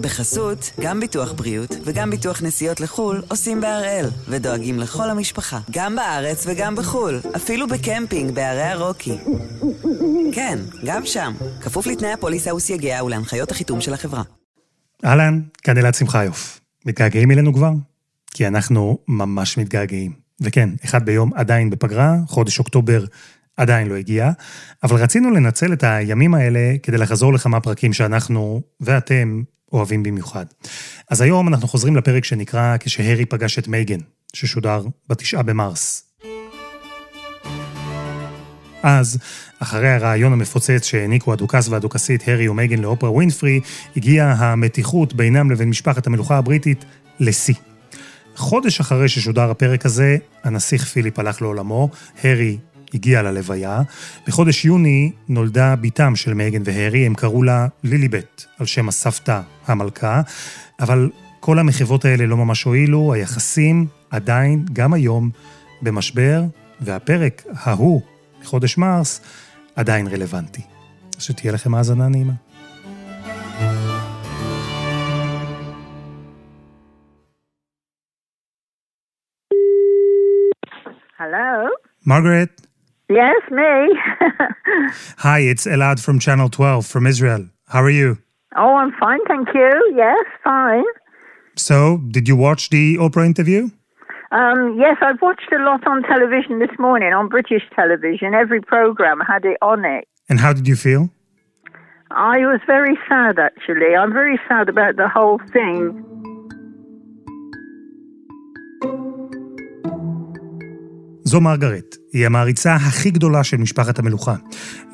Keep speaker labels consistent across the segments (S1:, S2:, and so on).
S1: בחסות, גם ביטוח בריאות וגם ביטוח נסיעות לחו"ל עושים בהראל, ודואגים לכל המשפחה, גם בארץ וגם בחו"ל, אפילו בקמפינג בערי הרוקי. כן, גם שם, כפוף לתנאי הפוליסה וסייגיה ולהנחיות החיתום של החברה.
S2: אהלן, כאן אלעד שמחיוף. מתגעגעים אלינו כבר? כי אנחנו ממש מתגעגעים. וכן, אחד ביום עדיין בפגרה, חודש אוקטובר עדיין לא הגיע, אבל רצינו לנצל את הימים האלה כדי לחזור לכמה פרקים שאנחנו ואתם אוהבים במיוחד. אז היום אנחנו חוזרים לפרק שנקרא כשהרי פגש את מייגן, ששודר בתשעה במרס. אז, אחרי הרעיון המפוצץ שהעניקו הדוכס והדוכסית הרי ומייגן לאופרה ווינפרי, הגיעה המתיחות בינם לבין משפחת המלוכה הבריטית לשיא. חודש אחרי ששודר הפרק הזה, הנסיך פיליפ הלך לעולמו, הרי הגיע ללוויה. בחודש יוני נולדה בתם של מייגן והרי, הם קראו לה ליליבט, על שם הסבתא המלכה, אבל כל המחוות האלה לא ממש הועילו, היחסים עדיין, גם היום, במשבר, והפרק ההוא, מחודש מרס, עדיין רלוונטי. שתהיה לכם האזנה נעימה.
S3: Hello?
S2: Margaret,
S3: Yes, me.
S2: hi, it's Elad from Channel 12 from Israel. How are you?
S3: oh, I'm fine, thank you. Yes, fine.
S2: So, did you watch the Oprah interview?
S3: Um, yes, I've watched a lot on television this morning, on British television. Every program had it on it.
S2: And how did you feel?
S3: I was very sad, actually. I'm very sad about the whole thing.
S2: זו מרגרט, היא המעריצה הכי גדולה של משפחת המלוכה.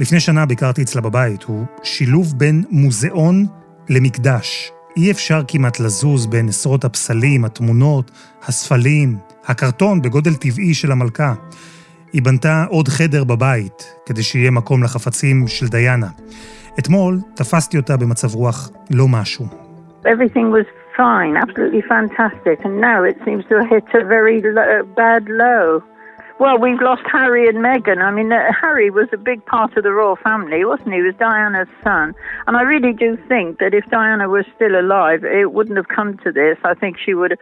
S2: לפני שנה ביקרתי אצלה בבית, הוא שילוב בין מוזיאון למקדש. אי אפשר כמעט לזוז בין עשרות הפסלים, התמונות, הספלים, הקרטון בגודל טבעי של המלכה. היא בנתה עוד חדר בבית, כדי שיהיה מקום לחפצים של דיאנה. אתמול תפסתי אותה במצב רוח לא משהו.
S3: Fine, absolutely fantastic, and now it seems to hit a very lo- bad low. Well, we've lost Harry and Meghan. I mean, uh, Harry was a big part of the royal family, wasn't he? He was Diana's son. And I really do think that if Diana was still alive, it wouldn't have come to this. I think she would,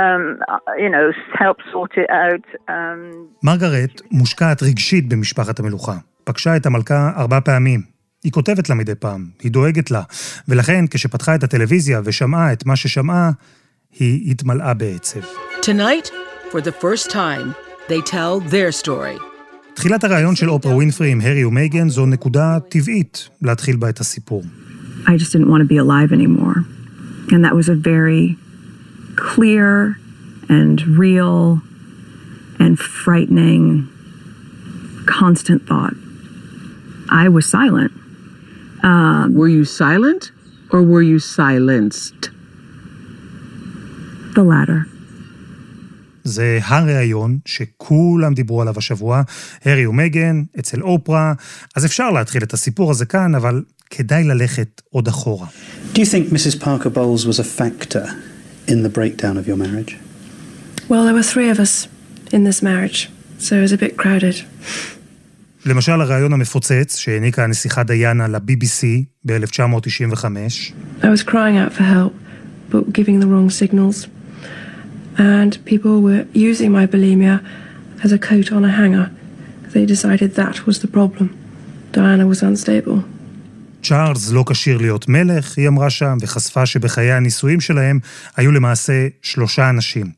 S3: um, uh, you know, help sort it out. Um,
S2: מרגרט מושקעת רגשית במשפחת המלוכה. פגשה את המלכה ארבע פעמים. היא כותבת לה מדי פעם, היא דואגת לה, ולכן כשפתחה את הטלוויזיה ושמעה את מה ששמעה, היא התמלאה בעצב.
S4: Tonight, for the first time, they tell their story.
S2: תחילת הרעיון של אופרה ווינפרי עם הרי ומייגן זו נקודה טבעית להתחיל בה את הסיפור.
S5: I just didn't want to be alive anymore. And that was a very clear and real and frightening, constant thought. I was silent.
S4: Were you silent or were you silenced?
S5: The latter.
S2: זה הראיון שכולם דיברו עליו השבוע, הרי ומייגן, אצל אופרה, אז אפשר להתחיל את הסיפור הזה כאן, אבל כדאי ללכת עוד אחורה.
S6: Do you think Mrs. Parker Bowles was a factor in the breakdown of your marriage?
S7: Well, there were three of us in this marriage, so it was a bit crowded.
S2: למשל, הרעיון המפוצץ שהעניקה הנסיכה דיאנה ל-BBC ב-1995,
S7: I was crying out for help, but giving the wrong signals. And people were using my bulimia as a coat on a hanger. They decided that was the problem. Diana was unstable.
S2: צ'ארלס לא כשיר להיות מלך, היא אמרה שם, וחשפה שבחיי הנישואים שלהם היו למעשה שלושה אנשים.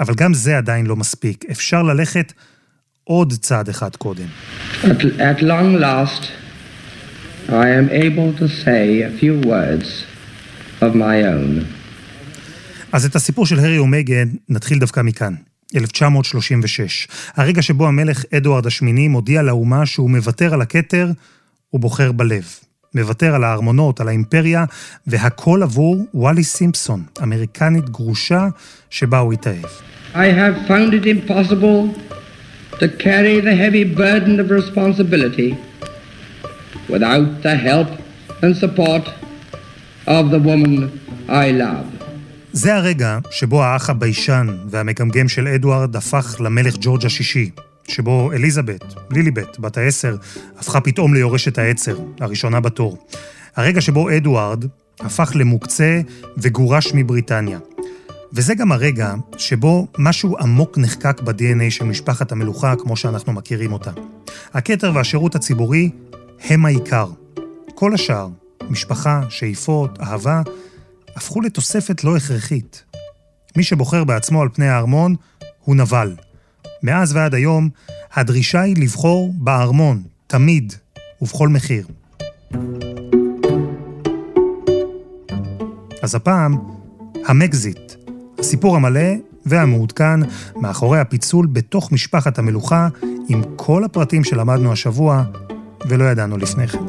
S2: אבל גם זה עדיין לא מספיק, אפשר ללכת עוד צעד אחד קודם.
S8: At, at long last, I am able to say a few words of my own.
S2: אז את הסיפור של הרי ומייגן נתחיל דווקא מכאן, 1936. הרגע שבו המלך אדוארד השמיני מודיע לאומה שהוא מוותר על הכתר ובוחר בלב. מוותר על הארמונות, על האימפריה, והכל עבור וואלי סימפסון, אמריקנית גרושה שבה הוא התאהב.
S8: I have found it impossible to carry the heavy burden of responsibility without the help and support of the woman I love.
S2: זה הרגע שבו האח הביישן והמגמגם של אדוארד הפך למלך ג'ורג' השישי, שבו אליזבת, ליליבט, בת העשר, הפכה פתאום ליורשת העצר, הראשונה בתור. הרגע שבו אדוארד, הפך למוקצה וגורש מבריטניה. וזה גם הרגע שבו משהו עמוק נחקק ב-DNA של משפחת המלוכה כמו שאנחנו מכירים אותה. הכתר והשירות הציבורי הם העיקר. כל השאר, משפחה, שאיפות, אהבה, הפכו לתוספת לא הכרחית. מי שבוחר בעצמו על פני הארמון הוא נבל. מאז ועד היום, הדרישה היא לבחור בארמון, תמיד, ובכל מחיר. אז הפעם, המקזיט, הסיפור המלא והמעודכן מאחורי הפיצול בתוך משפחת המלוכה, עם כל הפרטים שלמדנו השבוע ולא ידענו לפני כן.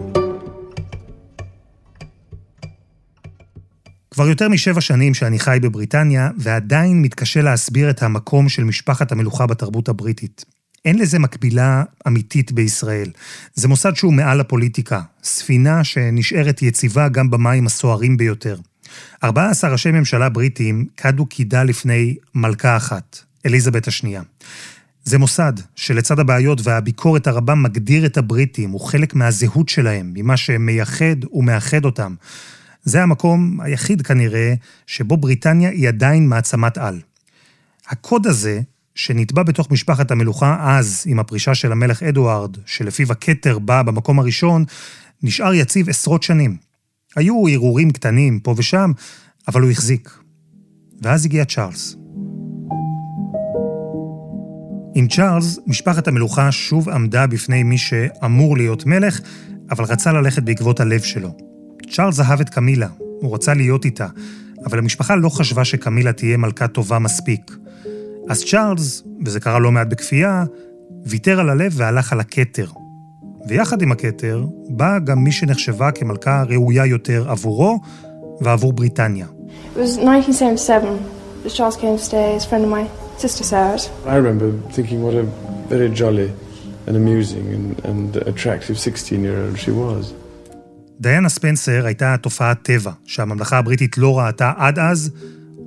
S2: כבר יותר משבע שנים שאני חי בבריטניה, ועדיין מתקשה להסביר את המקום של משפחת המלוכה בתרבות הבריטית. אין לזה מקבילה אמיתית בישראל. זה מוסד שהוא מעל הפוליטיקה, ספינה שנשארת יציבה גם במים הסוערים ביותר. 14 ראשי ממשלה בריטים קדו קידה לפני מלכה אחת, אליזבת השנייה. זה מוסד שלצד הבעיות והביקורת הרבה מגדיר את הבריטים, הוא חלק מהזהות שלהם, ממה שמייחד ומאחד אותם. זה המקום היחיד כנראה שבו בריטניה היא עדיין מעצמת על. הקוד הזה, שנטבע בתוך משפחת המלוכה אז עם הפרישה של המלך אדוארד, שלפיו הכתר בא במקום הראשון, נשאר יציב עשרות שנים. היו הרהורים קטנים פה ושם, אבל הוא החזיק. ואז הגיע צ'ארלס. עם צ'ארלס, משפחת המלוכה שוב עמדה בפני מי שאמור להיות מלך, אבל רצה ללכת בעקבות הלב שלו. צ'ארלס אהב את קמילה, הוא רצה להיות איתה, אבל המשפחה לא חשבה שקמילה תהיה מלכה טובה מספיק. אז צ'ארלס, וזה קרה לא מעט בכפייה, ויתר על הלב והלך על הכתר. ויחד עם הכתר, באה גם מי שנחשבה כמלכה ראויה יותר עבורו ועבור בריטניה.
S7: It was 1977 that Charles came to stay as a friend of my sister Sarah's.
S9: I remember thinking what a very jolly and amusing and, and attractive 16-year-old she was.
S2: דיאנה ספנסר הייתה תופעת טבע שהממלכה הבריטית לא ראתה עד אז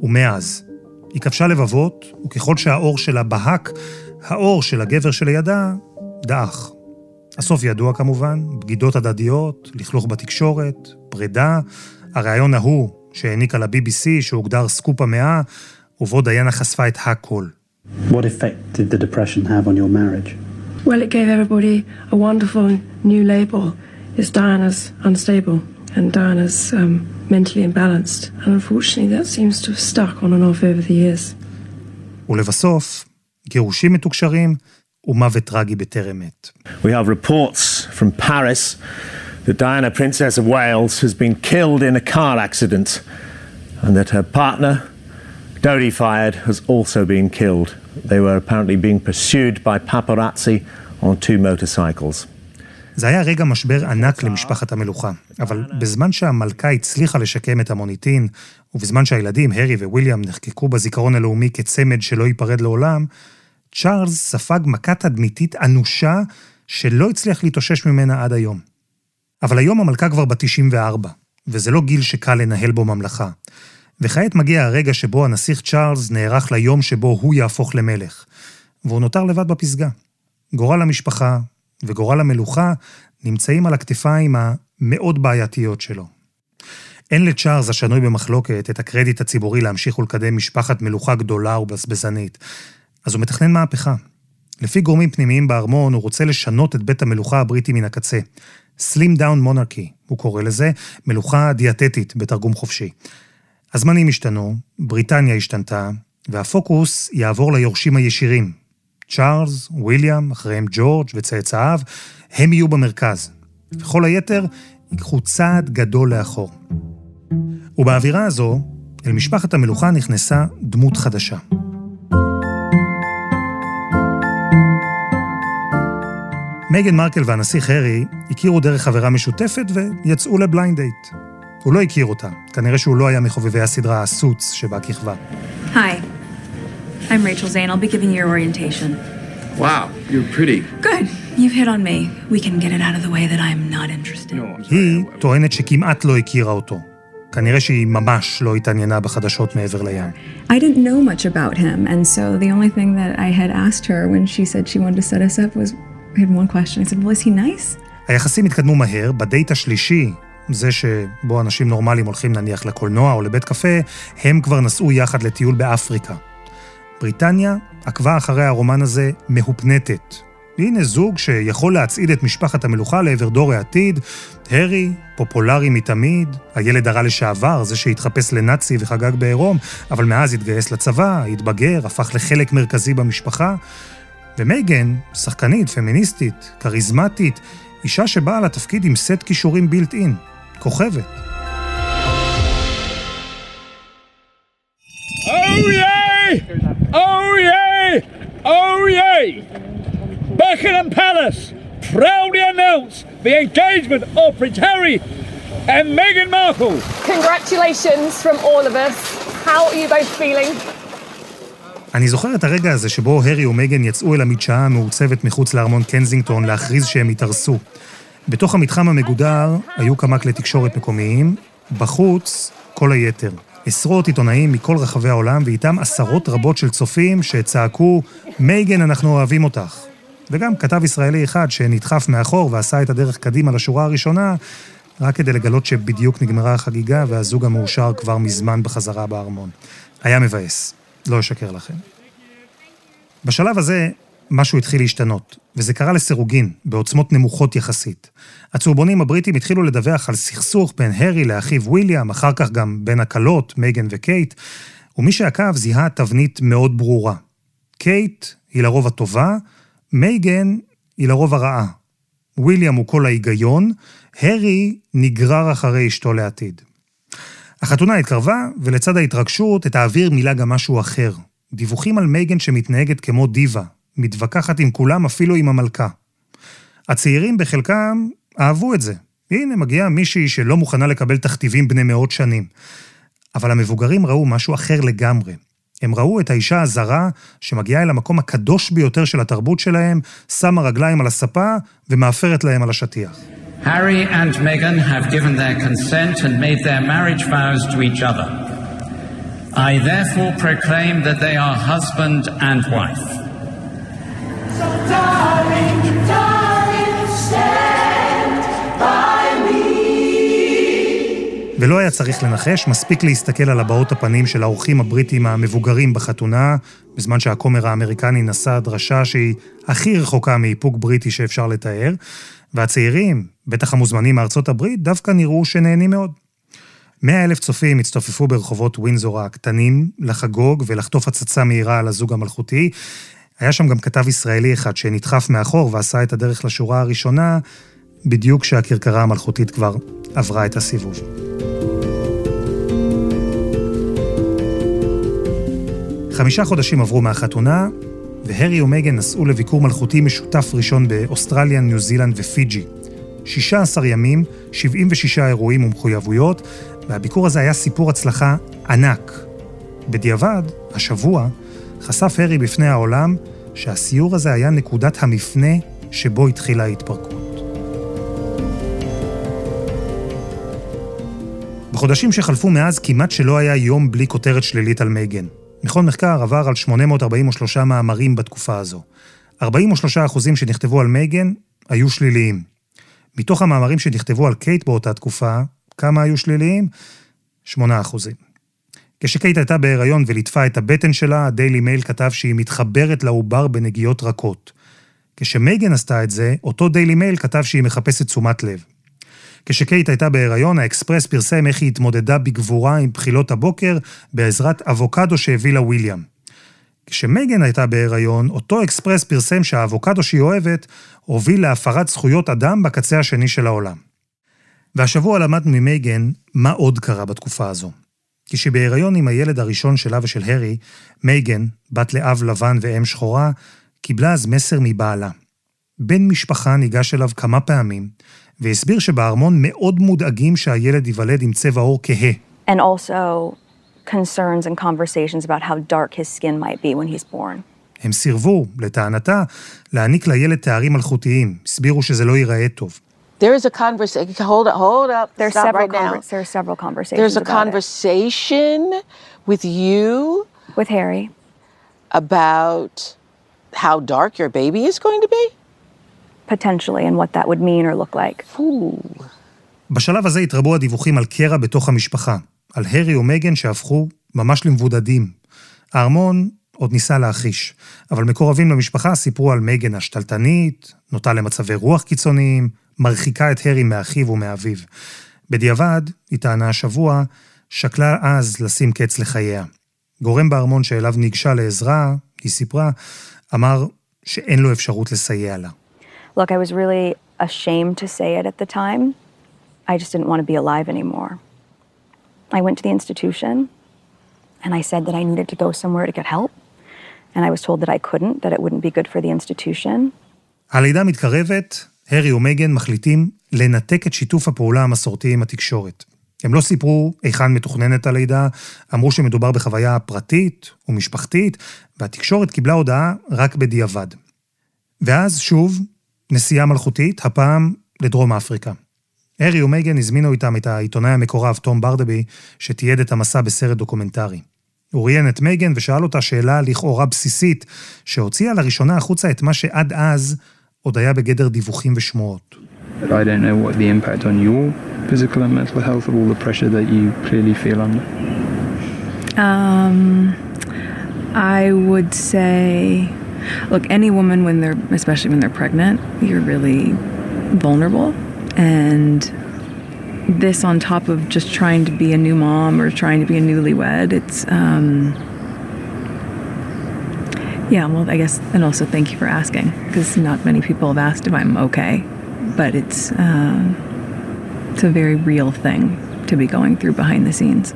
S2: ומאז. היא כבשה לבבות, וככל שהאור שלה בהק, האור של הגבר שלידה דעך. הסוף ידוע כמובן, בגידות הדדיות, לכלוך בתקשורת, פרידה, הריאיון ההוא שהעניקה ל-BBC, שהוגדר סקופ המאה, ובו דיאנה חשפה את הכל.
S6: What effect did the depression have on your marriage?
S7: Well, it gave everybody a wonderful new label. It's Diana's unstable and Diana's um, mentally imbalanced. And unfortunately, that seems to have stuck on and off over the years.
S2: ולבסוף, גירושים מתוקשרים ומוות טרגי בטרם עת.
S10: We have reports from Paris that Diana, Princess of Wales, has been killed in a car accident and that her partner, Dodi Fayed, has also been killed. They were apparently being pursued by paparazzi on two motorcycles.
S2: זה היה רגע משבר ענק למשפחת המלוכה, אבל בזמן שהמלכה הצליחה לשקם את המוניטין, ובזמן שהילדים, הרי וויליאם, נחקקו בזיכרון הלאומי כצמד שלא ייפרד לעולם, צ'ארלס ספג מכה תדמיתית אנושה שלא הצליח להתאושש ממנה עד היום. אבל היום המלכה כבר בת 94, וזה לא גיל שקל לנהל בו ממלכה. וכעת מגיע הרגע שבו הנסיך צ'ארלס נערך ליום שבו הוא יהפוך למלך, והוא נותר לבד בפסגה. גורל המשפחה וגורל המלוכה נמצאים על הכתפיים המאוד בעייתיות שלו. אין לצ'ארלס השנוי במחלוקת את הקרדיט הציבורי להמשיך ולקדם משפחת מלוכה גדולה ובזבזנית, אז הוא מתכנן מהפכה. לפי גורמים פנימיים בארמון, הוא רוצה לשנות את בית המלוכה הבריטי מן הקצה. Slim Down Monarchy, הוא קורא לזה, מלוכה דיאטטית בתרגום חופשי. הזמנים השתנו, בריטניה השתנתה, והפוקוס יעבור ליורשים הישירים. צ'ארלס, וויליאם, אחריהם ג'ורג' וצאצאיו, הם יהיו במרכז. וכל היתר ייקחו צעד גדול לאחור. ובאווירה הזו, אל משפחת המלוכה נכנסה דמות חדשה. מייגן מרקל והנסיך הארי הכירו דרך חברה משותפת ויצאו לבליינד דייט. הוא לא הכיר אותה, כנראה שהוא לא היה מחובבי הסדרה Suits שבה כיכבה.
S11: Hi, I'm Rachel Zane. I'll be giving you your orientation.
S9: Wow, you're pretty.
S11: Good. You've hit on me. We can get it out of the way that I'm not interested.
S2: היא טוענת שכמעט לא הכירה אותו. כנראה שהיא ממש לא התעניינה בחדשות מעבר לים.
S5: I didn't know much about him, and so the only thing that I had asked her when she said she wanted to set us up was I had one question. I said, Well, is he nice?
S2: היחסים התקדמו מהר, בדייט השלישי, זה שבו אנשים נורמליים הולכים נניח לקולנוע או לבית קפה, הם כבר נסעו יחד לטיול באפריקה. בריטניה עקבה אחרי הרומן הזה מהופנטת. והנה זוג שיכול להצעיד את משפחת המלוכה לעבר דור העתיד. הרי, פופולרי מתמיד, הילד הרע לשעבר, זה שהתחפש לנאצי וחגג בעירום, אבל מאז התגייס לצבא, התבגר, הפך לחלק מרכזי במשפחה. ומייגן, שחקנית, פמיניסטית, כריזמטית, אישה שבאה לתפקיד עם סט כישורים בילט אין, כוכבת.
S12: Oh yay! Oh yay! Oh yay! Buckingham Palace proudly announce the engagement of Prince Harry and Meghan Markle.
S13: Congratulations from all of us. How are you both feeling?
S2: אני זוכר את הרגע הזה שבו הרי ומגן יצאו אל המדשאה המעוצבת מחוץ לארמון קנזינגטון להכריז שהם התארסו. בתוך המתחם המגודר היו כמה כלי תקשורת מקומיים, בחוץ כל היתר. עשרות עיתונאים מכל רחבי העולם ואיתם עשרות רבות של צופים שצעקו, מייגן, אנחנו אוהבים אותך. וגם כתב ישראלי אחד שנדחף מאחור ועשה את הדרך קדימה לשורה הראשונה, רק כדי לגלות שבדיוק נגמרה החגיגה והזוג המאושר כבר מזמן בחזרה בארמון. היה מבאס, לא אשקר לכם. בשלב הזה, משהו התחיל להשתנות, וזה קרה לסירוגין, בעוצמות נמוכות יחסית. הצהובונים הבריטים התחילו לדווח על סכסוך בין הרי לאחיו וויליאם, אחר כך גם בין הכלות, מייגן וקייט, ומי שעקב זיהה תבנית מאוד ברורה. קייט היא לרוב הטובה, מייגן היא לרוב הרעה. וויליאם הוא כל ההיגיון, הרי נגרר אחרי אשתו לעתיד. החתונה התקרבה, ולצד ההתרגשות, את האוויר מילא גם משהו אחר. דיווחים על מייגן שמתנהגת כמו דיווה, מתווכחת עם כולם, אפילו עם המלכה. הצעירים בחלקם אהבו את זה. הנה, מגיעה מישהי שלא מוכנה לקבל תכתיבים בני מאות שנים. אבל המבוגרים ראו משהו אחר לגמרי. הם ראו את האישה הזרה שמגיעה אל המקום הקדוש ביותר של התרבות שלהם, שמה רגליים על הספה ומאפרת להם על השטיח.
S14: Harry and Meghan have given their consent and made their marriage vows to each other. I therefore proclaim that they are husband and wife.
S2: ולא היה צריך לנחש, מספיק להסתכל על הבעות הפנים של האורחים הבריטים המבוגרים בחתונה, בזמן שהכומר האמריקני נשא דרשה שהיא הכי רחוקה מאיפוק בריטי שאפשר לתאר, והצעירים, בטח המוזמנים מארצות הברית, דווקא נראו שנהנים מאוד. מאה אלף צופים הצטופפו ברחובות ווינזור הקטנים לחגוג ולחטוף הצצה מהירה על הזוג המלכותי. היה שם גם כתב ישראלי אחד שנדחף מאחור ועשה את הדרך לשורה הראשונה, בדיוק כשהכרכרה המלכותית כבר עברה את הסיבוב. חמישה חודשים עברו מהחתונה, והרי ומגן נסעו לביקור מלכותי משותף ראשון באוסטרליה, ניו זילנד ופיג'י. 16 ימים, 76 אירועים ומחויבויות, והביקור הזה היה סיפור הצלחה ענק. בדיעבד, השבוע, חשף הרי בפני העולם שהסיור הזה היה נקודת המפנה שבו התחילה ההתפרקות. בחודשים שחלפו מאז כמעט שלא היה יום בלי כותרת שלילית על מייגן. מכון מחקר עבר על 843 מאמרים בתקופה הזו. 43 אחוזים שנכתבו על מייגן היו שליליים. מתוך המאמרים שנכתבו על קייט באותה תקופה, כמה היו שליליים? 8 אחוזים. כשקייט הייתה בהיריון וליטפה את הבטן שלה, הדיילי מייל כתב שהיא מתחברת לעובר בנגיעות רכות. כשמייגן עשתה את זה, אותו דיילי מייל כתב שהיא מחפשת תשומת לב. כשקייט הייתה בהיריון, האקספרס פרסם איך היא התמודדה בגבורה עם בחילות הבוקר בעזרת אבוקדו שהביא לה וויליאם. כשמייגן הייתה בהיריון, אותו אקספרס פרסם שהאבוקדו שהיא אוהבת הוביל להפרת זכויות אדם בקצה השני של העולם. והשבוע למדנו ממייגן מה עוד קרה בתקופה הזו. כשבהיריון עם הילד הראשון שלה ושל הרי, מייגן, בת לאב לבן ואם שחורה, קיבלה אז מסר מבעלה. בן משפחה ניגש אליו כמה פעמים, והסביר שבארמון מאוד מודאגים שהילד ייוולד עם צבע עור כהה.
S15: And also concerns and conversations about how dark his skin might be when he's born.
S2: הם סירבו, לטענתה, להעניק לילד תארים מלכותיים. הסבירו שזה לא ייראה טוב.
S16: There is a conversation. Hold up, hold up.
S15: There's
S16: Stop
S15: several
S16: right now.
S15: conver- there are several conversations
S16: There's a
S15: about it.
S16: conversation with you
S15: with Harry
S16: about how dark your baby is going to be.
S15: potentially and what that would mean or look like.
S2: בשלב הזה התרבו הדיווחים על קרע בתוך המשפחה, על הרי ומגן שהפכו ממש למבודדים. הארמון עוד ניסה להכחיש, אבל מקורבים למשפחה סיפרו על מגן השתלטנית, נוטה למצבי רוח קיצוניים, מרחיקה את הרי מאחיו ומאביו. בדיעבד, היא טענה השבוע, שקלה אז לשים קץ לחייה. גורם בארמון שאליו ניגשה לעזרה, היא סיפרה, אמר שאין לו אפשרות לסייע לה.
S15: Look, I was really ashamed to say it at the time. I just didn't want to be alive anymore. I went to the institution and I said that I needed to go somewhere to get help. And I was told that I couldn't, that it wouldn't be good for the institution.
S2: הלידה מתקרבת, הרי ומגן מחליטים לנתק את שיתוף הפעולה המסורתי עם התקשורת. הם לא סיפרו היכן מתוכננת הלידה, אמרו שמדובר בחוויה פרטית ומשפחתית, והתקשורת קיבלה הודעה רק בדיעבד. ואז שוב, נסיעה מלכותית, הפעם לדרום אפריקה. הרי ומייגן הזמינו איתם את העיתונאי המקורב תום ברדבי, שתיעד את המסע בסרט דוקומנטרי. הוא ראיין את מייגן ושאל אותה שאלה לכאורה בסיסית, שהוציאה לראשונה החוצה את מה שעד אז עוד היה בגדר דיווחים ושמועות.
S17: I don't know what the impact on your physical and mental health of all the pressure that you clearly feel under.
S5: Um, I would say, look, any woman when they're, especially when they're pregnant, you're really vulnerable, and this on top of just trying to be a new mom or trying to be a newlywed, it's. Um, yeah, well, I guess, and also thank you for asking, because not many people have asked if I'm okay, but it's uh, it's a very real thing to be going through behind the scenes.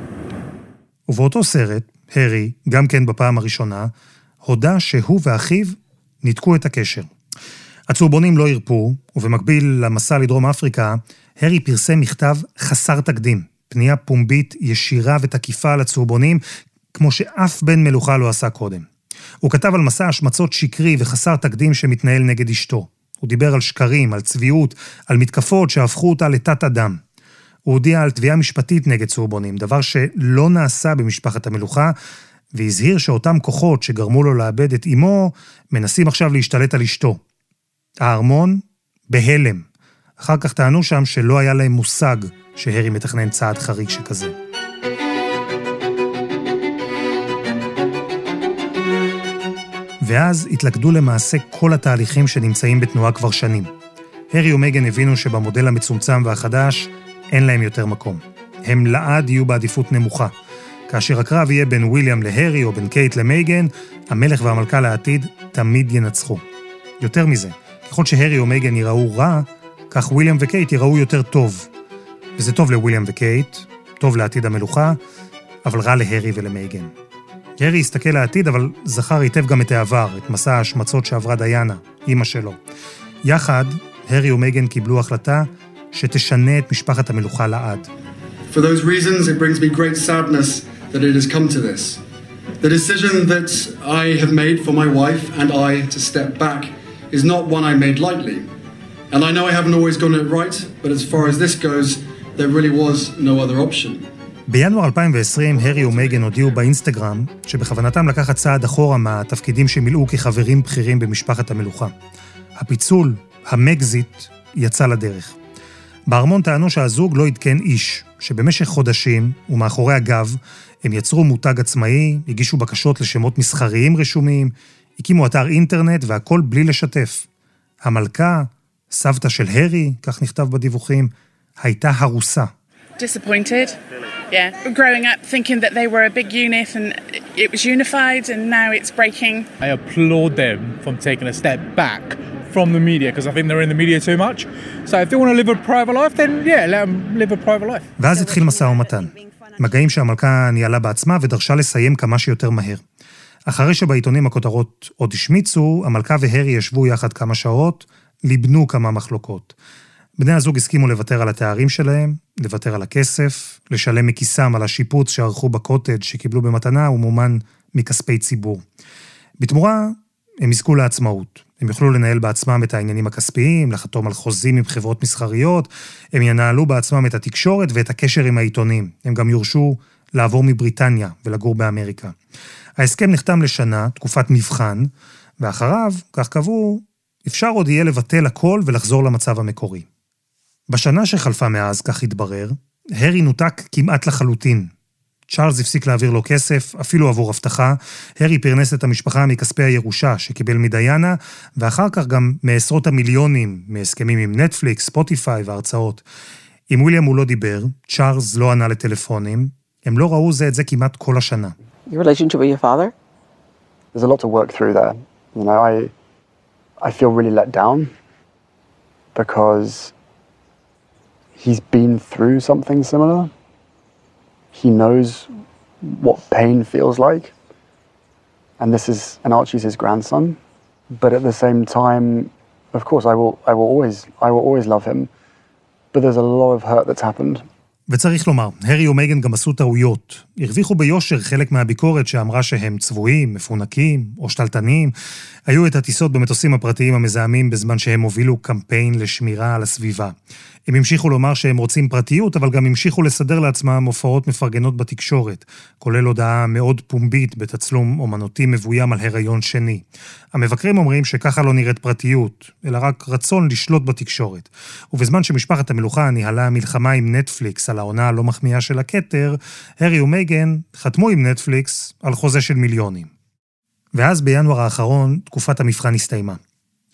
S2: ובאותו סרט, הרי, גם כן בפעם הראשונה, הודה שהוא ואחיו ניתקו את הקשר. הצהובונים לא הרפו, ובמקביל למסע לדרום אפריקה, הרי פרסם מכתב חסר תקדים, פנייה פומבית ישירה ותקיפה לצהובונים, כמו שאף בן מלוכה לא עשה קודם. הוא כתב על מסע השמצות שקרי וחסר תקדים שמתנהל נגד אשתו. הוא דיבר על שקרים, על צביעות, על מתקפות שהפכו אותה לתת אדם. הוא הודיע על תביעה משפטית נגד צהובונים, דבר שלא נעשה במשפחת המלוכה, והזהיר שאותם כוחות שגרמו לו לאבד את אמו, מנסים עכשיו להשתלט על אשתו. הארמון, בהלם. אחר כך טענו שם שלא היה להם מושג שהרי מתכנן צעד חריג שכזה. ואז התלכדו למעשה כל התהליכים שנמצאים בתנועה כבר שנים. הרי ומייגן הבינו שבמודל המצומצם והחדש אין להם יותר מקום. הם לעד יהיו בעדיפות נמוכה. כאשר הקרב יהיה בין וויליאם להרי או בין קייט למייגן, המלך והמלכה לעתיד תמיד ינצחו. יותר מזה, ככל שהרי ומייגן ייראו רע, כך וויליאם וקייט ייראו יותר טוב. וזה טוב לוויליאם וקייט, טוב לעתיד המלוכה, אבל רע להרי ולמייגן. הרי הסתכל לעתיד, אבל זכר היטב גם את העבר, את מסע ההשמצות שעברה דיאנה, אימא שלו. יחד, הרי ומייגן קיבלו החלטה שתשנה את משפחת המלוכה לעד.
S18: And I know I haven't always gotten it right, but as far as this goes, there really was no other option.
S2: בינואר 2020, הרי ומייגן הודיעו באינסטגרם שבכוונתם לקחת צעד אחורה מהתפקידים שמילאו כחברים בכירים במשפחת המלוכה. הפיצול, המגזיט, יצא לדרך. בארמון טענו שהזוג לא עדכן איש, שבמשך חודשים, ומאחורי הגב, הם יצרו מותג עצמאי, הגישו בקשות לשמות מסחריים רשומים, הקימו אתר אינטרנט והכל בלי לשתף. המלכה, סבתא של הרי, כך נכתב בדיווחים, הייתה הרוסה.
S19: Disappointed. Yeah, growing up thinking that they were a big unit and it was unified and now it's breaking.
S20: I applaud them from taking a step back from the media because I think they're in the media too much. So if they want to live a private life, then yeah, let them live a private life.
S2: ואז התחיל משא ומתן. מגעים שהמלכה ניהלה בעצמה ודרשה לסיים כמה שיותר מהר. אחרי שבעיתונים הכותרות עוד השמיצו, המלכה והרי ישבו יחד כמה שעות, ליבנו כמה מחלוקות. בני הזוג הסכימו לוותר על התארים שלהם, לוותר על הכסף, לשלם מכיסם על השיפוץ שערכו בקוטג' שקיבלו במתנה ומומן מכספי ציבור. בתמורה, הם יזכו לעצמאות. הם יוכלו לנהל בעצמם את העניינים הכספיים, לחתום על חוזים עם חברות מסחריות, הם ינהלו בעצמם את התקשורת ואת הקשר עם העיתונים. הם גם יורשו לעבור מבריטניה ולגור באמריקה. ההסכם נחתם לשנה, תקופת מבחן, ואחריו, כך קבעו, אפשר עוד יהיה לבטל הכל ולחזור למצב המקורי. בשנה שחלפה מאז, כך התברר, הרי נותק כמעט לחלוטין. צ'ארלס הפסיק להעביר לו כסף, אפילו עבור אבטחה. הרי פרנס את המשפחה מכספי הירושה שקיבל מדיאנה, ואחר כך גם מעשרות המיליונים מהסכמים עם נטפליקס, ספוטיפיי והרצאות. עם וויליאם הוא לא דיבר, צ'ארלס לא ענה לטלפונים, הם לא ראו זה את זה כמעט כל השנה.
S16: Your relationship with your father?
S21: There's a lot to work through there. You know, I, I feel really let down because he's been through something similar. He knows what pain feels like. And this is, and Archie's his grandson. But at the same time, of course, I will, I will always, I will always love him. But there's a lot of hurt that's happened.
S2: וצריך לומר, הרי ומייגן גם עשו טעויות. הרוויחו ביושר חלק מהביקורת שאמרה שהם צבועים, מפונקים או שתלטנים. היו את הטיסות במטוסים הפרטיים המזהמים בזמן שהם הובילו קמפיין לשמירה על הסביבה. הם המשיכו לומר שהם רוצים פרטיות, אבל גם המשיכו לסדר לעצמם הופעות מפרגנות בתקשורת, כולל הודעה מאוד פומבית בתצלום אומנותי מבוים על הריון שני. המבקרים אומרים שככה לא נראית פרטיות, אלא רק רצון לשלוט בתקשורת. ובזמן שמשפחת המלוכה ניהלה מלחמה עם נטפליקס על העונה הלא מחמיאה של הכתר, הרי ומייגן חתמו עם נטפליקס על חוזה של מיליונים. ואז בינואר האחרון, תקופת המבחן הסתיימה.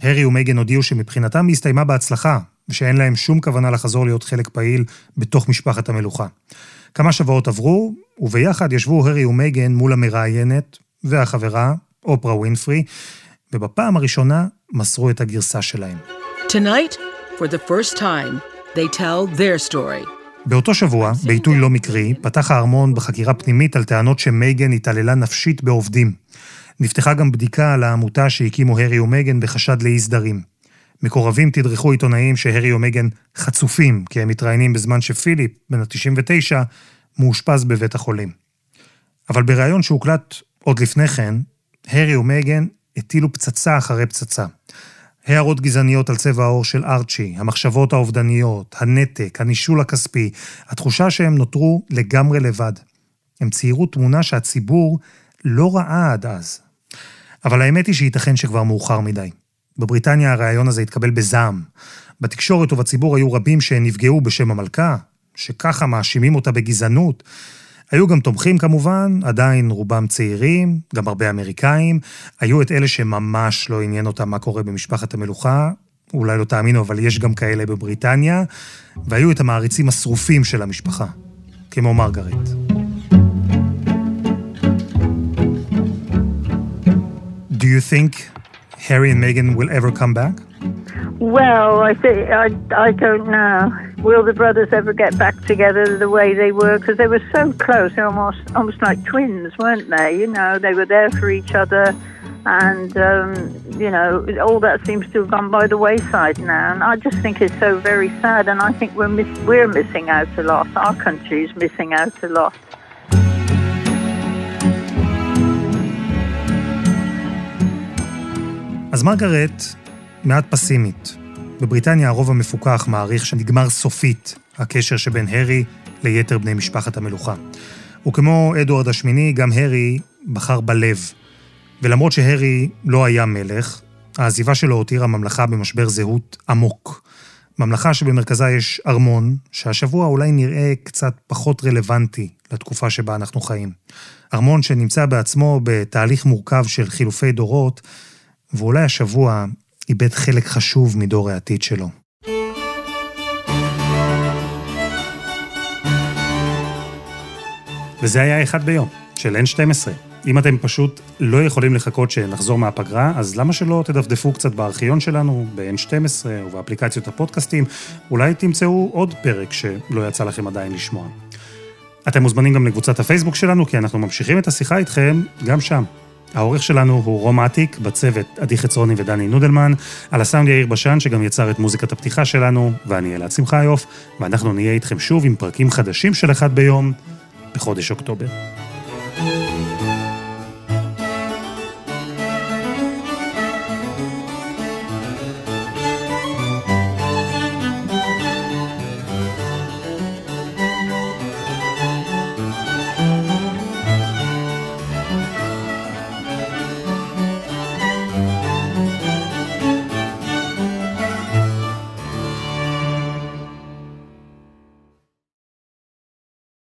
S2: הרי ומייגן הודיעו שמבחינתם היא הסתיימה בהצלחה, ושאין להם שום כוונה לחזור להיות חלק פעיל בתוך משפחת המלוכה. כמה שבועות עברו, וביחד ישבו הרי ומייגן מול המראיינת והחברה, אופרה ווינפרי, ובפעם הראשונה מסרו את הגרסה שלהם.
S22: Tonight, for the first time, they tell their story.
S2: באותו שבוע, בעיתוי לא מקרי, פתח הארמון בחקירה פנימית על טענות שמייגן התעללה נפשית בעובדים. נפתחה גם בדיקה על העמותה שהקימו הרי ומייגן בחשד לאי סדרים. מקורבים תדרכו עיתונאים שהרי ומייגן חצופים, כי הם מתראיינים בזמן שפיליפ, בן ה-99, מאושפז בבית החולים. אבל בריאיון שהוקלט עוד לפני כן, הרי ומייגן הטילו פצצה אחרי פצצה. הערות גזעניות על צבע העור של ארצ'י, המחשבות האובדניות, הנתק, הנישול הכספי, התחושה שהם נותרו לגמרי לבד. הם ציירו תמונה שהציבור לא ראה עד אז. אבל האמת היא שייתכן שכבר מאוחר מדי. בבריטניה הרעיון הזה התקבל בזעם. בתקשורת ובציבור היו רבים שנפגעו בשם המלכה, שככה מאשימים אותה בגזענות. היו גם תומכים כמובן, עדיין רובם צעירים, גם הרבה אמריקאים. היו את אלה שממש לא עניין אותם מה קורה במשפחת המלוכה, אולי לא תאמינו, אבל יש גם כאלה בבריטניה, והיו את המעריצים השרופים של המשפחה, כמו מרגרט. Do you think Harry and Meghan will ever come back?
S3: Well, I think I, I don't know. Will the brothers ever get back together the way they were? Because they were so close, almost almost like twins, weren't they? You know, they were there for each other, and um, you know, all that seems to have gone by the wayside now. And I just think it's so very sad, and I think we're miss- we're missing out a lot. Our country is missing out a lot.
S2: אז מרגרט מעט פסימית. בבריטניה הרוב המפוקח מעריך שנגמר סופית הקשר שבין הרי ליתר בני משפחת המלוכה. וכמו אדוארד השמיני, גם הרי בחר בלב. ולמרות שהרי לא היה מלך, העזיבה שלו הותירה ממלכה במשבר זהות עמוק. ממלכה שבמרכזה יש ארמון, שהשבוע אולי נראה קצת פחות רלוונטי לתקופה שבה אנחנו חיים. ארמון שנמצא בעצמו בתהליך מורכב של חילופי דורות, ואולי השבוע איבד חלק חשוב מדור העתיד שלו. וזה היה אחד ביום, של N12. אם אתם פשוט לא יכולים לחכות שנחזור מהפגרה, אז למה שלא תדפדפו קצת בארכיון שלנו, ב-N12 ובאפליקציות הפודקאסטים, אולי תמצאו עוד פרק שלא יצא לכם עדיין לשמוע. אתם מוזמנים גם לקבוצת הפייסבוק שלנו, כי אנחנו ממשיכים את השיחה איתכם גם שם. העורך שלנו הוא רום אטיק, בצוות עדי חצרוני ודני נודלמן, על הסאונד יאיר בשן שגם יצר את מוזיקת הפתיחה שלנו, ואני אלעד שמחיוף, ואנחנו נהיה איתכם שוב עם פרקים חדשים של אחד ביום בחודש אוקטובר. thank you